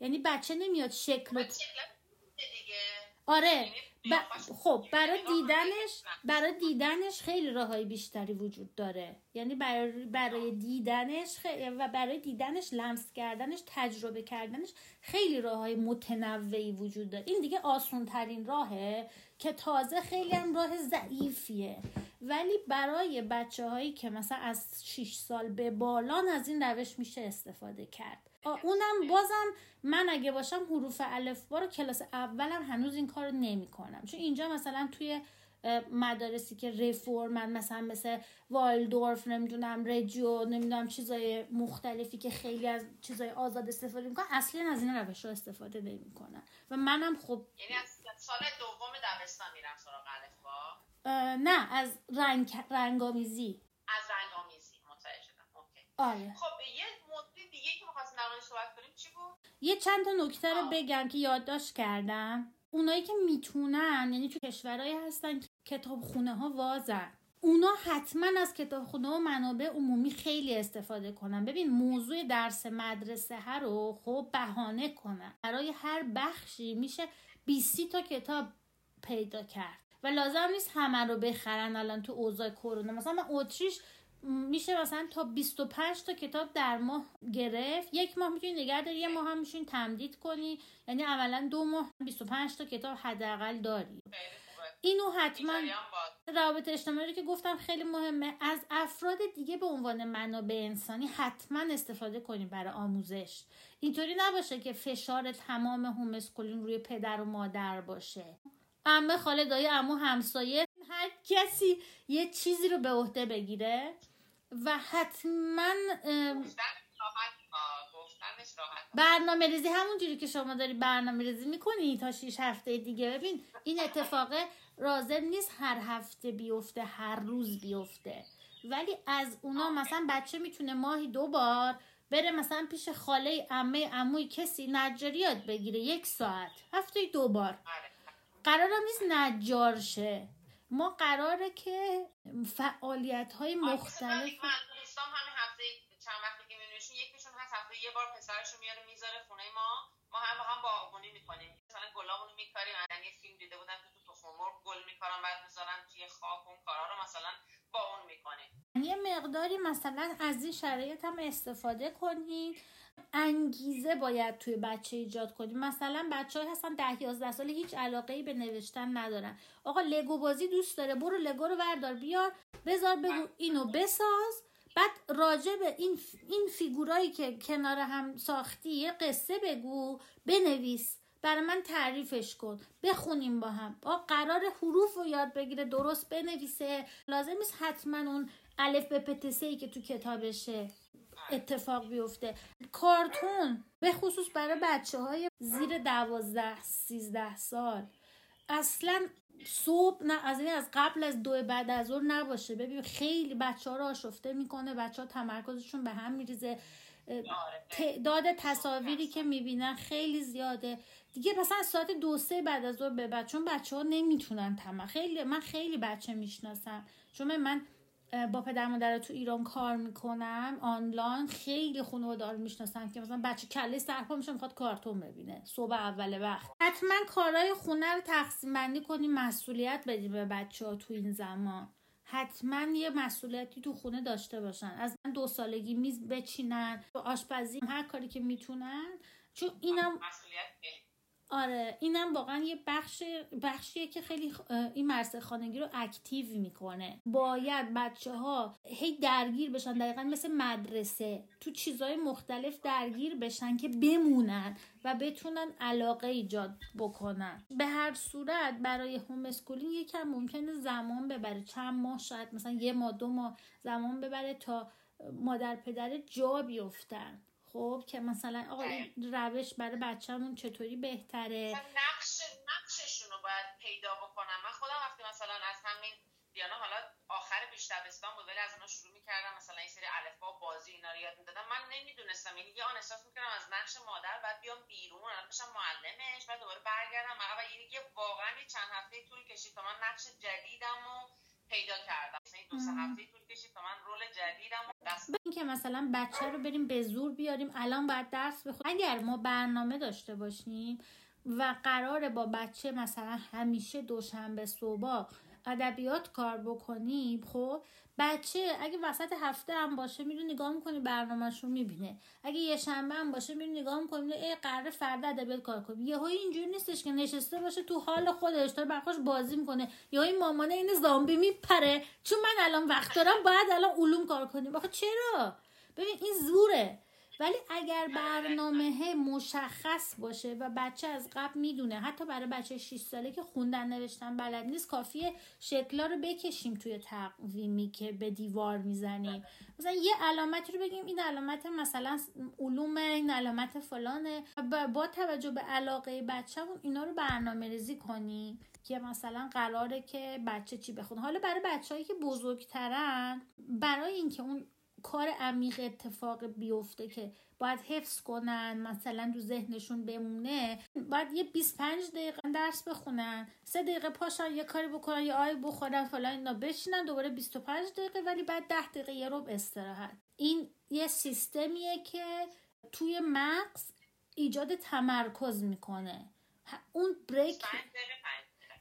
Speaker 1: یعنی بچه نمیاد شکل آره. یعنی خب برای دیدنش برای دیدنش خیلی راههای بیشتری وجود داره. یعنی برای, برای دیدنش و برای دیدنش لمس کردنش تجربه کردنش خیلی راه های متنوعی وجود داره. این دیگه آسون ترین راهه. که تازه خیلی هم راه ضعیفیه. ولی برای بچه هایی که مثلا از 6 سال به بالان از این روش میشه استفاده کرد. اونم بازم من اگه باشم حروف الفبا رو کلاس اولم هنوز این کار رو نمی کنم چون اینجا مثلا توی مدارسی که رفورمن مثلا مثل والدورف نمی‌دونم رجیو نمی‌دونم چیزای مختلفی که خیلی از چیزای آزاد استفاده می‌کنن اصلا از این روش ها استفاده نمی‌کنن و منم خب
Speaker 2: یعنی از سال دوم دبستان میرم سراغ
Speaker 1: نه از رنگ رنگامیزی
Speaker 2: از رنگامیزی متوجه شدم. اوکی.
Speaker 1: آره.
Speaker 2: خب یه مدتی دیگه که می‌خواستیم در صحبت کنیم چی بود؟
Speaker 1: یه چند تا نکته رو بگم که یادداشت کردم. اونایی که می‌تونن یعنی تو کشورهایی هستن که کتاب خونه ها وازن. اونا حتما از کتاب خونه و منابع عمومی خیلی استفاده کنن. ببین موضوع درس مدرسه ها رو خب بهانه کنن. برای هر بخشی میشه 20 تا کتاب پیدا کرد. و لازم نیست همه رو بخرن الان تو اوضاع کرونا. مثلا من اتریش میشه مثلا تا 25 تا کتاب در ماه گرفت. یک ماه می‌تونی نگه داری یه ماه هم می‌تونی تمدید کنی. یعنی عملا دو ماه 25 تا کتاب حداقل داری. اینو حتما روابط اجتماعی که گفتم خیلی مهمه. از افراد دیگه به عنوان منابع انسانی حتما استفاده کنیم برای آموزش. اینطوری نباشه که فشار تمام هومسکولین روی پدر و مادر باشه. امه خاله دایی امو همسایه هر کسی یه چیزی رو به عهده بگیره و حتما برنامه ریزی همون که شما داری برنامه ریزی می‌کنی تا 6 هفته دیگه. ببین این اتفاق رازم نیست هر هفته بیفته هر روز بیفته. ولی از اونا مثلا بچه می‌تونه ماهی دو بار بره مثلا پیش خاله امه عموی کسی نجاری یاد بگیره یک ساعت. هفته دو بار. قرارم نیست نجار شه. ما قراره که فعالیت های مختلف
Speaker 2: چند وقتی که یکیشون هست هفته یه بار پسرشو میاره می‌ذاره خونه ما. ما هم با هم باغبونی می‌کنیم مثلا گلامونو میکاریم من یه فیلم دیده بودم که تو تخم مرغ گل میکارم بعد می‌ذارن توی خاک اون کارا رو مثلا با اون می‌کنیم.
Speaker 1: یه مقداری مثلا از این شرایط هم استفاده کنید. انگیزه باید توی بچه ایجاد کنیم مثلا بچه های هستن ده یازده ساله هیچ علاقه ای به نوشتن ندارن. آقا لگو بازی دوست داره برو لگو رو بردار بیار بذار بگو اینو بساز. بعد راجع به این, این فیگورایی که کنار هم ساختی یه قصه بگو بنویس. برای من تعریفش کن. بخونیم با هم. با قرار حروف رو یاد بگیره درست بنویسه. لازم نیست حتما اون الف به پتسه ای که تو کتابشه اتفاق بیفته. کارتون. به خصوص برای بچه های زیر دوازده سیزده سال. اصلا صبح نه از این از قبل از دو بعد از ظهر نباشه. ببین خیلی بچه ها رو آشفته می‌کنه بچه ها تمرکزشون به هم میریزه. تعداد تصاویری که می‌بینن خیلی زیاده. دیگه مثلا ساعت دو سه بعد از ظهر به چون بچه ها نمی‌تونن تمام خیلی من خیلی بچه می‌شناسم. چون من با پدر مادر تو ایران کار می‌کنم. آنلاین خیلی خانواده رو می‌شناسم که مثلا بچه کله سرپا میشه می‌خواد کارتون ببینه. صبح اول وقت. حتما کارهای خونه رو تقسیم بندی کنیم مسئولیت بدیم به بچه ها تو این زمان. حتما یه مسئولیتی تو خونه داشته باشن. از سن دو سالگی میز بچینن. آشپزی هر کاری که می‌تونن. چون اینم مسئولیت آره اینم واقعا یه بخش بخشیه که خیلی این مدرسه خانگی رو active می‌کنه. باید بچه ها هی درگیر بشن دقیقا مثل مدرسه. تو چیزهای مختلف درگیر بشن که بمونن و بتونن علاقه ایجاد بکنن. به هر صورت برای homeschooling یکم ممکنه زمان ببره. چند ماه شاید مثلا یه ماه دو ماه زمان ببره تا مادر پدر جا بیفتن. خب که مثلا آقا این روش برای بچه‌مون چطوری بهتره؟
Speaker 2: نقش نقششون رو باید پیدا بکنم. من خودم وقتی مثلا از همین دیانا حالا آخر پیش دبستان بود ولی از اونها شروع می‌کردم مثلا این سری الفبا بازی اینا رو یاد می‌دادم. من نمی‌دونستم یعنی یه آن احساس می‌کردم از نقش مادر بعد بیام بیرون الان بشم معلمش بعد دوباره برگردم. عقب یعنی یه واقعا چند هفته طول کشید تا من نقش جدیدم و پیدا کردم. مثلا دو سه هفته طول کشید تا من رول جدیدم دست
Speaker 1: این که مثلا بچه رو بریم به زور بیاریم الان باید درس بخونیم. اگر ما برنامه داشته باشیم و قراره با بچه مثلا همیشه دوشنبه صبح ادبیات کار بکنیم خب بچه اگه وسط هفته هم باشه میره نگاه می‌کنی برنامهش رو می‌بینه. اگه یه شنبه هم باشه میره نگاه می‌کنی ای قرار فردا ادبیات کار کنیم یهو اینجوری نیستش که نشسته باشه تو حال خودش داره برخوش بازی می‌کنه. یا این مامانه این زامبی میپره. چون من الان وقت دارم باید الان علوم کار کنیم. آخه چرا؟ ببین این زوره. ولی اگر برنامه مشخص باشه و بچه از قبل می‌دونه حتی برای بچه 6 ساله که خوندن نوشتن بلد نیست کافیه شکلا رو بکشیم توی تقویمی که به دیوار می‌زنیم. مثلا یه علامتی رو بگیم این علامت مثلا علوم این علامت فلانه. با توجه به علاقه بچه‌مون اینا رو برنامه ریزی کنیم که مثلا قراره که بچه چی بخونه. حالا برای بچههایی که بزرگترن برای اینکه اون کار عمیق اتفاق بیفته که باید حفظ کنن مثلا تو ذهنشون بمونه. باید یه 25 دقیقه درس بخونن سه دقیقه پاشن یه کاری بکنن یه آی بخورن فلان اینا بشینن دوباره 25 دقیقه ولی بعد 10 دقیقه یه روب استراحت. این یه سیستمیه که توی مغز ایجاد تمرکز می‌کنه. اون بریک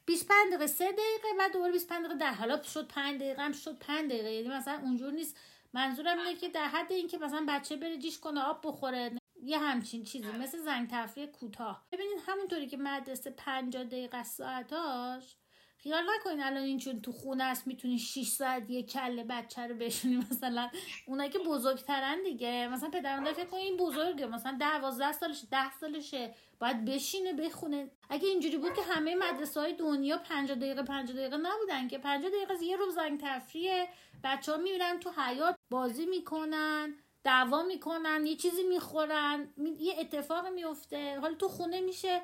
Speaker 1: 25 دقیقه 3 دقیقه. و دوباره 25 دقیقه در حالا شد 5 دقیقه هم شد 5 دقیقه. یعنی مثلا اونجور نیست منظورم اینه که در حد اینکه مثلا بچه بره جیش کنه آب بخوره یه همچین چیزی مثل زنگ تفریح کوتاه. ببینید همونطوری که مدرسه 50 دقیقه ساعتاش خیال نکنین الان این چون تو خونه است می‌تونی 6 ساعت یه کله بچه رو بشونی. مثلا اونایی که بزرگترن دیگه. مثلا پدر مادر فکر این بزرگه. مثلا 12 سالشه 10 سالشه. باید بشینه بخونه. اگه اینجوری بود که همه مدرسه های دنیا 50 دقیقه 50 دقیقه نبودن که. 50 دقیقه یه روز زنگ تفریه بچه ها میرن تو حیات بازی می‌کنن دعوا می‌کنن یه چیزی می‌خورن. یه اتفاق میفته حالا تو خونه میشه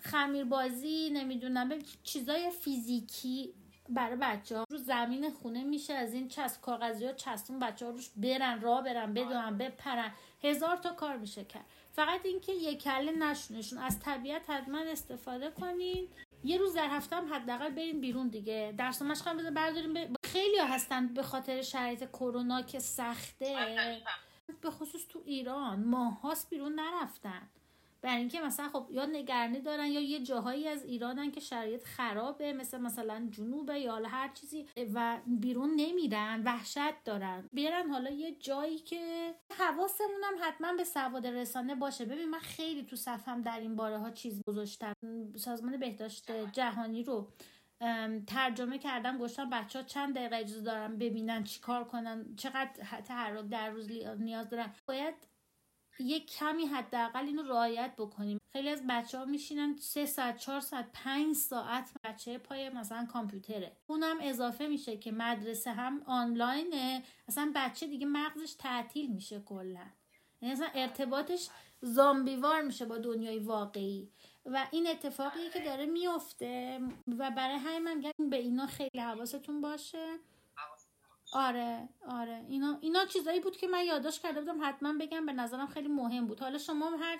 Speaker 1: خمیر بازی نمی‌دونم چیزای فیزیکی برای بچه ها رو زمین خونه میشه از این چسب کاغذی ها چسبون بچه ها روش برن را برن بدون بپرن. هزار تا کار میشه کرد. فقط اینکه یک کله نشونشون. از طبیعت حتما استفاده کنین. یه روز در هفته هم حداقل بریم بیرون دیگه. درس و مشق هم برداریم. ب... خیلی ها هستن به خاطر شرایط کرونا که سخته. به خصوص تو ایران ماهاست بیرون نرفتن. برای اینکه مثلا خب یا نگرانی دارن یا یه جاهایی از ایرانن که شرایط خرابه مثل مثلا جنوبه یا هر چیزی و بیرون نمیرن وحشت دارن. بیارن حالا یه جایی که حواسمون هم حتما به سواد رسانه باشه. ببین من خیلی تو صفم در این باره ها چیز گذاشتم. سازمان بهداشت جهانی رو ترجمه کردم گفتم بچه ها چند دقیقه اجازه دارن ببینن چیکار کنن چقدر تحرک در روز نیاز دارن. باید یه کمی حداقل اینو رعایت بکنیم. خیلی از بچه ها میشینن سه ساعت چهار ساعت پنج ساعت بچه پای مثلا کامپیوتره. اونم اضافه میشه که مدرسه هم آنلاینه. اصلا بچه دیگه مغزش تعطیل میشه کلا. یعنی اصلا ارتباطش زامبیوار میشه با دنیای واقعی. و این اتفاقیه که داره میفته و برای همین من به اینا خیلی حواستون باشه. آره آره. اینا اینا چیزایی بود که من یادداشت کرده بودم حتما بگم به نظرم خیلی مهم بود. حالا شما هر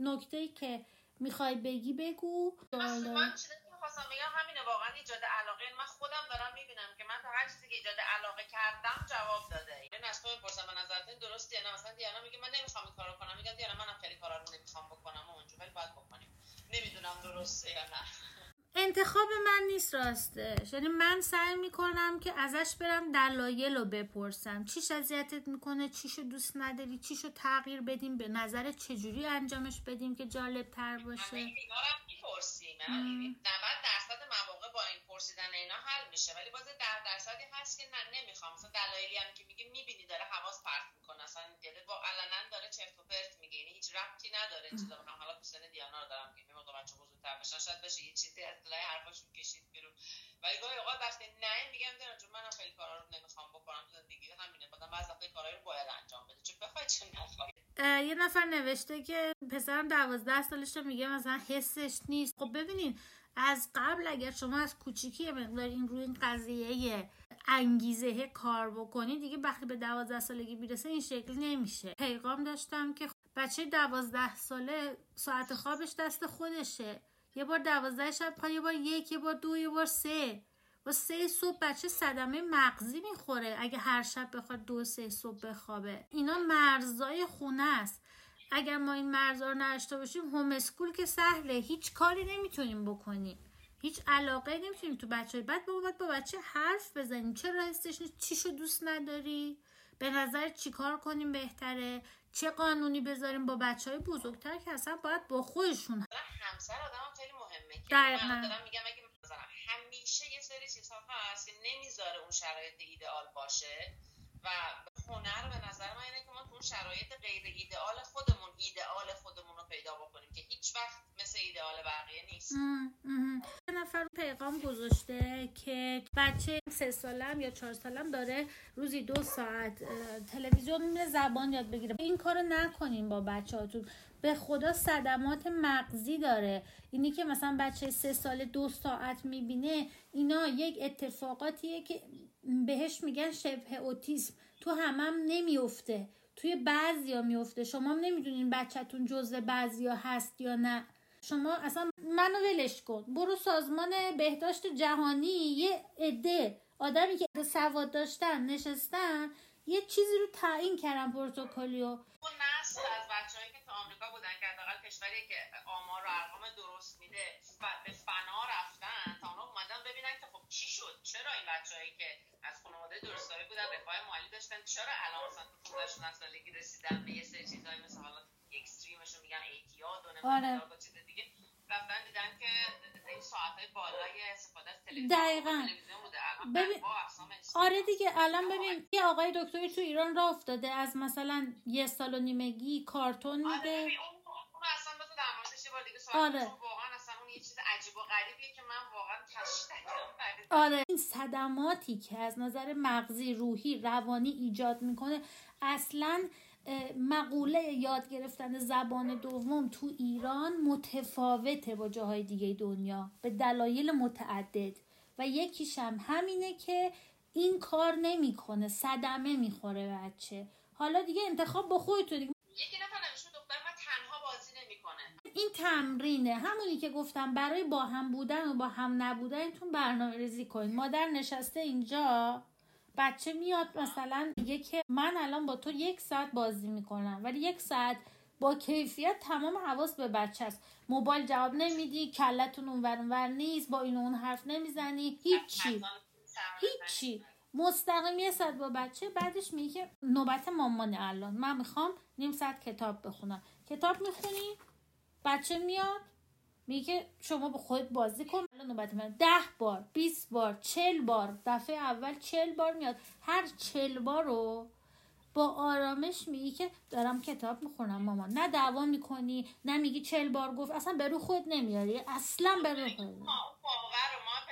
Speaker 1: نکته ای که می‌خوای بگی بگو.
Speaker 2: من چیزی می‌خواستم بگم همینه واقعا ایجاد علاقه. من خودم دارم می‌بینم که من تا هر چیزی که ایجاد علاقه کردم جواب داده. این از تو می‌پرسم به نظرت درسته یا نه؟ مثلا دیانا میگه من نمی‌خوام این کارو کنم. میگم دیانا منم خیلی کارا رو نمی‌خوام بکنم اونجوری ولی باید بکنیم. نمی‌دونم درسته یا نه.
Speaker 1: انتخاب من نیست راستش. یعنی من سعی می‌کنم که ازش برم دلایل رو بپرسم. چیش اذیتت می‌کنه؟ چیشو دوست نداری؟ چیشو تغییر بدیم؟ به نظر چجوری انجامش بدیم که جالب تر باشه
Speaker 2: می‌پرسیم 90 درصد مواقع با این پرسیدن اینا حل میشه. ولی باز در درصدی هست که نه نمی‌خوام. مثلا دلایلی هم که میگه می‌بینی داره حواس پرت می‌کنه. اصلا داره با علنا داره چرت و پرت میگه. یعنی هیچ ربطی نداره. چیزا هم حالا تو سن دیانا رو دارم که موقع بچه بزرگتر بشن. شاید بشه یه چیزی از لای حرفاشون کشید بیرون. ولی گاهی اوقات وقتی نه میگم دیانا چون منم خیلی کارا رو نمی‌خوام بکنم. زندگی همینه. بعضی وقتا کارا رو باید انجام بده. چون بخوای چه نخوای.
Speaker 1: یه نفر نوشته که پسرم دوازده سالشه میگه مثلا حسش نیست. خب ببینین از قبل اگر شما از کوچیکی مقدار این روی این قضیه انگیزه کار بکنی دیگه وقتی به دوازده سالگی می‌رسه این شکل نمیشه. پیغام داشتم که بچه دوازده ساله ساعت خوابش دست خودشه. یه بار دوازده شب یه بار یک یه بار دو یه بار سه. با سه صبح بچه صدمه مغزی می‌خوره. اگه هر شب بخواد دو سه صبح بخوابه. اینا مرزای خونه است. اگر ما این مرزا رو نداشته باشیم هوم اسکول که سهله. هیچ کاری نمی‌تونیم بکنیم. هیچ علاقه نمی‌تونیم تو بچه بعد با با بچه حرف بزنیم. چرا نیست؟ چیشو دوست نداری؟ به نظر چیکار کنیم بهتره؟ چه قانونی بذاریم با بچه های بزرگتر که اصلا باید با خودشون
Speaker 2: همسر آدم خیلی مهمه که من دارم میگم اگه همیشه یه سری چیزها هست که نمی‌ذاره اون شرایط ایدئال باشه و هنر به نظر من اینه که ما تو شرایط غیر ایدئال خودمون ایدئال خودمون رو پیدا بکنیم که هیچ وقت مثل ایدئال بقیه نیست.
Speaker 1: یه نفر پیغام گذاشته که بچه سه سالم یا چهار سالم داره روزی دو ساعت تلویزیون میره زبان یاد بگیره. این کارو نکنیم با بچه هاتون به خدا صدمات مغزی داره. اینی که مثلا بچه سه سال دو ساعت می‌بینه اینا یک اتفاقاتیه که بهش میگن شبه اوتیسم. تو همم هم نمیفته توی بعضیا میفته شما هم نمی‌دونین بچهتون جزء بعضیا هست یا نه. شما اصلا منو ولش کن. برو سازمان بهداشت جهانی یه عده آدمی که سواد داشتن نشستن یه چیزی رو تعیین کردن
Speaker 2: پروتکلی رو. مثل کشوری که آمار و ارقام درست میده به فنا رفتن. تا اونا اومدن ببینن که خب چی شد؟ چرا این بچه‌هایی که از خانواده درستایی بودن رفاه مالی داشتن؟ چرا الان مثلا تو 15 سالگی رسیدن به یه سری چیزایی مثل حالا extreme ش رو میگن اعتیاد و نمی‌دونم آره. چیز دیگه؟ رفتن دیدن که این ساعت بالای استفاده از تلویزیون
Speaker 1: دقیقا.
Speaker 2: ببین
Speaker 1: آره دیگه الان ببین یه آقای دکتری تو ایران راه افتاده از مثلا یه سال و نیمگی کارتون
Speaker 2: آره
Speaker 1: میده.
Speaker 2: ببین اون اون اصلا بذار در موردش یه بار دیگه
Speaker 1: آره.
Speaker 2: واقعا اصلا اون یه چیز عجیب و غریبیه که من واقعا
Speaker 1: آره. این صدماتی که از نظر مغزی روحی روانی ایجاد می‌کنه اصلا مقوله یاد گرفتن زبان دوم تو ایران متفاوته با جاهای دیگه دنیا. به دلایل متعدد. و یکیش هم همینه که این کار نمی‌کنه. صدمه می‌خوره بچه. حالا دیگه انتخاب با خودتون دیگه
Speaker 2: یکی نفر نوشته دختر من تنها بازی نمی‌کنه
Speaker 1: این تمرینه. همونی که گفتم برای با هم بودن و با هم نبودنتون برنامه ریزی کنید. مادر نشسته اینجا بچه میاد مثلا میگه که من الان با تو یک ساعت بازی می‌کنم ولی یک ساعت با کیفیت تمام حواس به بچه است. موبایل جواب نمیدی کلتون اونور اونور نیست با این اون حرف نمی‌زنی. هیچی. هیچی. مستقیم یه ساعت با بچه. بعدش میگه نوبت مامانه الان. من می‌خوام نیم ساعت کتاب بخونم. کتاب می‌خونی؟ بچه میاد میگه شما با خودت بازی کن. الان نوبت من. ده بار 20 بار چل بار دفعه اول چل بار میاد. هر چل بار رو با آرامش میگی که دارم کتاب می‌خونم مامان. نه دعوا می‌کنی نه میگی چل بار گفت. اصلا به رو خود نمیاری. اصلا به رو خود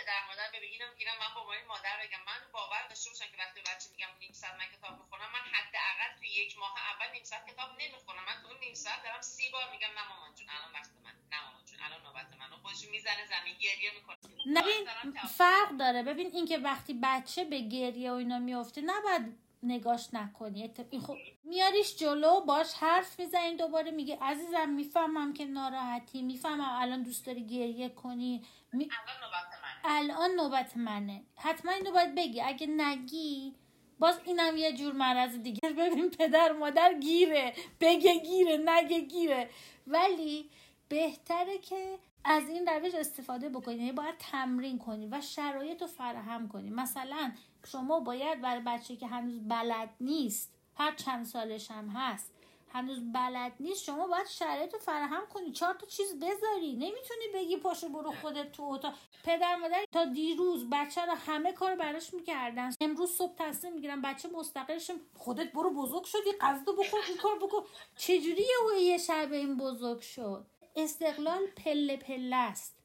Speaker 2: پدر مادر ببین اینم اینم من با مای مادر بگم. من باور داشته باشم که وقتی بچه میگم نیم ساعت من کتاب می‌خونم من حداقل تو یک ماه اول نیم ساعت کتاب نمی‌خونم. من تو اون نیم ساعت دارم سی بار میگم نه مامان جون الان وقت من نه مامان جون الان نوبت من. خودش می‌زنه زمین گریه می‌کنه.
Speaker 1: نه ببین فرق داره. ببین اینکه وقتی بچه به گریه و اینا میفته نباید نگاش نکنی. این خب میاریش جلو باش حرف می‌زنی دوباره میگه عزیزم می‌فهمم که ناراحتی می‌فهمم الان دوست داری گریه کنی. می...
Speaker 2: الان منه
Speaker 1: الان نوبت منه. حتما اینو باید بگی. اگه نگی باز اینم یه جور مرض دیگه. ببین پدر مادر گیره. بگه گیره نگه گیره. ولی بهتره که از این روش استفاده بکنی. یعنی باید تمرین کنی و شرایط رو فراهم کنی. مثلا شما باید برای بچه که هنوز بلد نیست هر چند سالش هم هست هنوز بلد نیست. شما باید شرایط رو فراهم کنی. چهار تا چیز بذاری. نمی‌تونی بگی پاشو برو خودت تو اتاق. پدر مادر تا دیروز بچه رو همه کار براش می‌کردن. امروز صبح تصمیم می‌گیرن بچه مستقلش خودت برو بزرگ شدی غذا بخور این کار بکن. چجوری یه شب این بزرگ شد؟ استقلال پله پله است.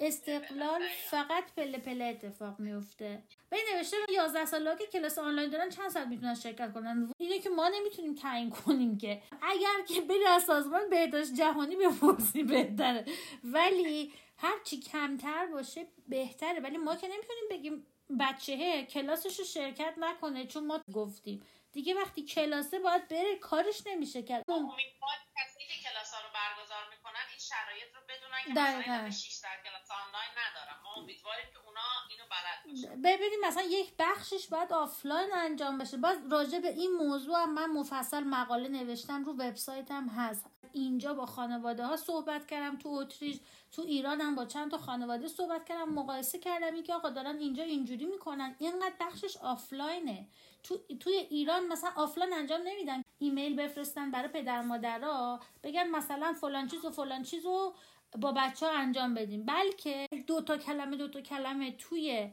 Speaker 1: استقلال فقط پله پله اتفاق میفته این نوشته 11 ساله که کلاس آنلاین دارن چند ساعت می‌تونن شرکت کنن؟ اینه که ما نمی‌تونیم تعیین کنیم که. اگر که بری از سازمان بهداشت جهانی بپرسی بهتره. ولی هر چی کمتر باشه بهتره. ولی ما که نمی‌تونیم بگیم بچه کلاسش رو شرکت نکنه چون ما گفتیم. دیگه وقتی کلاسه باید بره کارش نمیشه کرد.
Speaker 2: امیدوار کسی که کلاس ها رو برگزار می‌کنن این شرایط رو بدونن که
Speaker 1: دقیقاً.
Speaker 2: مثلا 6 در کلاس آنلاین ندارم. ما امیدواریم که اونا اینو بلد باشن
Speaker 1: ببینیم مثلا یک بخشش باید آفلاین انجام بشه. باز راجع به این موضوع هم من مفصل مقاله نوشتم رو وبسایتم هست. اینجا با خانواده ها صحبت کردم تو اتریش تو ایران هم با چند تا خانواده صحبت کردم مقایسه کردم. این که آقا دارن اینجا اینجوری می‌کنن. اینقدر بخشش آفلاینه. تو توی ایران مثلا آفلاین انجام نمیدن. ایمیل بفرستن برای پدر مادرها بگن مثلا فلان چیز و فلان چیز رو با بچه ها انجام بدیم. بلکه دو تا کلمه دو تا کلمه توی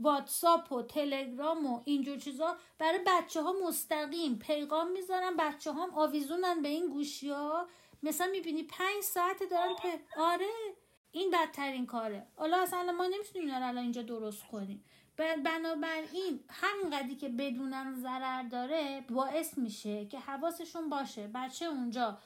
Speaker 1: واتساپ و تلگرام و اینجور چیزا برای بچه ها مستقیم پیغام می‌ذارن. بچه هم آویزونن به این گوشی ها مثلا می‌بینی پنج ساعت دارن پ... آره این بدترین کاره. حالا اصلا ما نمی‌تونیم اینا رو الان اینجا درست کنیم. بنابراین همینقدری که بدونن ضرر داره باعث میشه که حواسشون باشه. بچه اونجا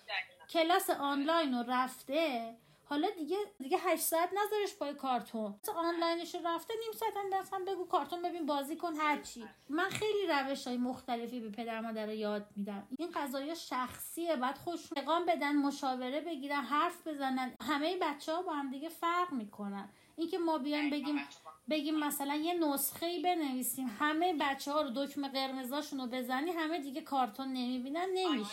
Speaker 1: کلاس آنلاین رو رفته حالا دیگه دیگه 8 ساعت نذارش پای کارتون. آنلاینش رفته نیم ساعت هم بگو کارتون ببین بازی کن هر چی. من خیلی روش های مختلفی به پدر مادر یاد میدم. این قضايا شخصیه بعد خودشون پیغام بدن مشاوره بگیرن حرف بزنن. همه بچه ها با هم دیگه فرق می‌کنن. اینکه ما بیایم بگیم بگیم مثلا یه نسخه ای بنویسیم. همه بچه ها رو دکمه قرمزاشون رو بزنی همه دیگه کارتون نمی‌بینن نمیشه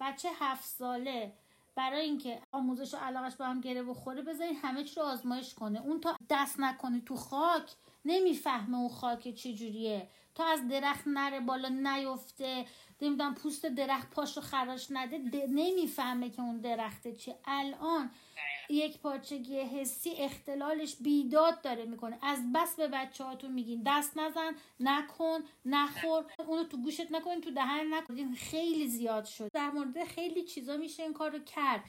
Speaker 1: بچه هفت ساله. برای اینکه آموزش و علاقش به هم گره بخوره بذارین همه چی رو آزمایش کنه. اون تا دست نکنی تو خاک نمی‌فهمه اون خاک چجوریه. تا از درخت نره بالا نیفته نمی‌دونم پوست درخت پاشو خراش نده نمی‌فهمه که اون درخته چیه. الان یک پارچگی حسی اختلالش بیداد داره می‌کنه. از بس به بچه هاتون میگین. دست نزن نکن نخور. اونو تو گوشت نکن تو دهن نکن. خیلی زیاد شد. در مورد خیلی چیزا میشه این کارو کرد.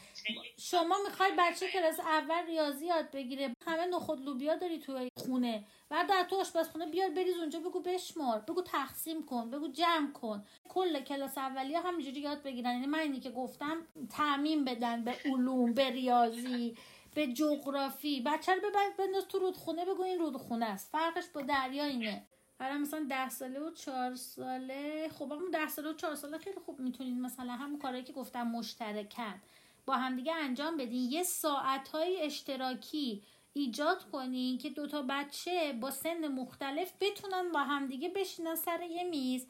Speaker 1: شما می‌خواید بچه کلاس اول ریاضی یاد بگیره. همه نخود لوبیا داری تو خونه. بعد در تو آشپزخونه بیار بریز اونجا بگو بشمار. بگو تقسیم کن. بگو جمع کن. کل کلاس اولیه همینجوری یاد بگیرن. یعنی من اینی که گفتم تعمین بدن به علوم به ریاضی به جغرافی. بچه رو بنداز تو رودخونه بگو این رودخونه است. فرقش با دریا اینه. حالا مثلا ده ساله و چهار ساله. خب همون ده ساله و چهار ساله خیلی خوب می‌تونید مثلا همون کارهایی که گفتم مشترکن. با همدیگه انجام بدین. یه ساعت های اشتراکی ایجاد کنین که دوتا بچه با سن مختلف بتونن با همدیگه بشینن سر یه میز.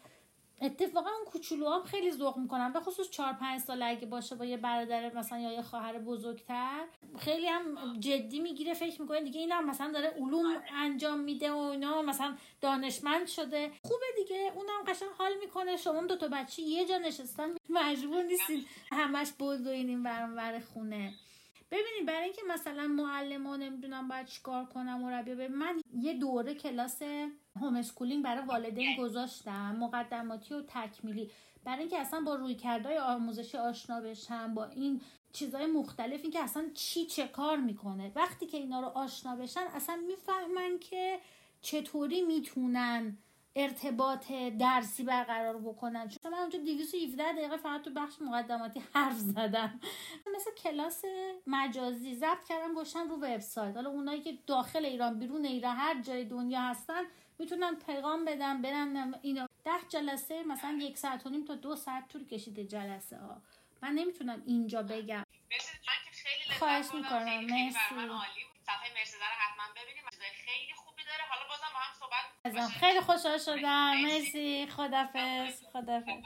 Speaker 1: اتفاقا اون کوچولو هم خیلی ذوق می‌کنن به خصوص چهار پنج ساله اگه باشه با یه برادر مثلا یا یه خواهر بزرگتر خیلی هم جدی می‌گیره فکر می‌کنه دیگه این هم مثلا داره علوم انجام میده و اینا مثلا دانشمند شده. خوبه دیگه اونم قشنگ حال می‌کنه. شما دو تا بچه یه جا نشستن مجبور نیستین همش بزدوین این خونه. ببینید برای اینکه مثلا معلمان نمی‌دونم باید چیکار کنم مربی من یه دوره کلاس homeschooling برای والدین گذاشتم مقدماتی و تکمیلی. برای اینکه اصلا با رویکردهای آموزشی آشنا بشم با این چیزهای مختلف اینکه اصلا چی چه کار می‌کنه. وقتی که اینا رو آشنا بشن اصلا می‌فهمن که چطوری می‌تونن ارتباط درسی برقرار بکنن. چون من اونجا 217 دقیقه فقط تو بخش مقدماتی حرف زدم. مثل کلاس مجازی ضبط کردم گذاشتم رو وبسایت. حالا اونایی که داخل ایران بیرون ایران هر جای دنیا هستن می‌تونن پیغام بدن برن اینا. ده جلسه مثلا یک ساعت و نیم تا دو ساعت طول کشیده جلسه ها. من نمی‌تونم اینجا بگم. خواهش می‌کنم. مرسی.
Speaker 2: صفحه مرسی حتما ببینید. خیلی حالا بازم با هم صحبت
Speaker 1: خیلی خوشحال شدم. مرسی. خدافظ خدافظ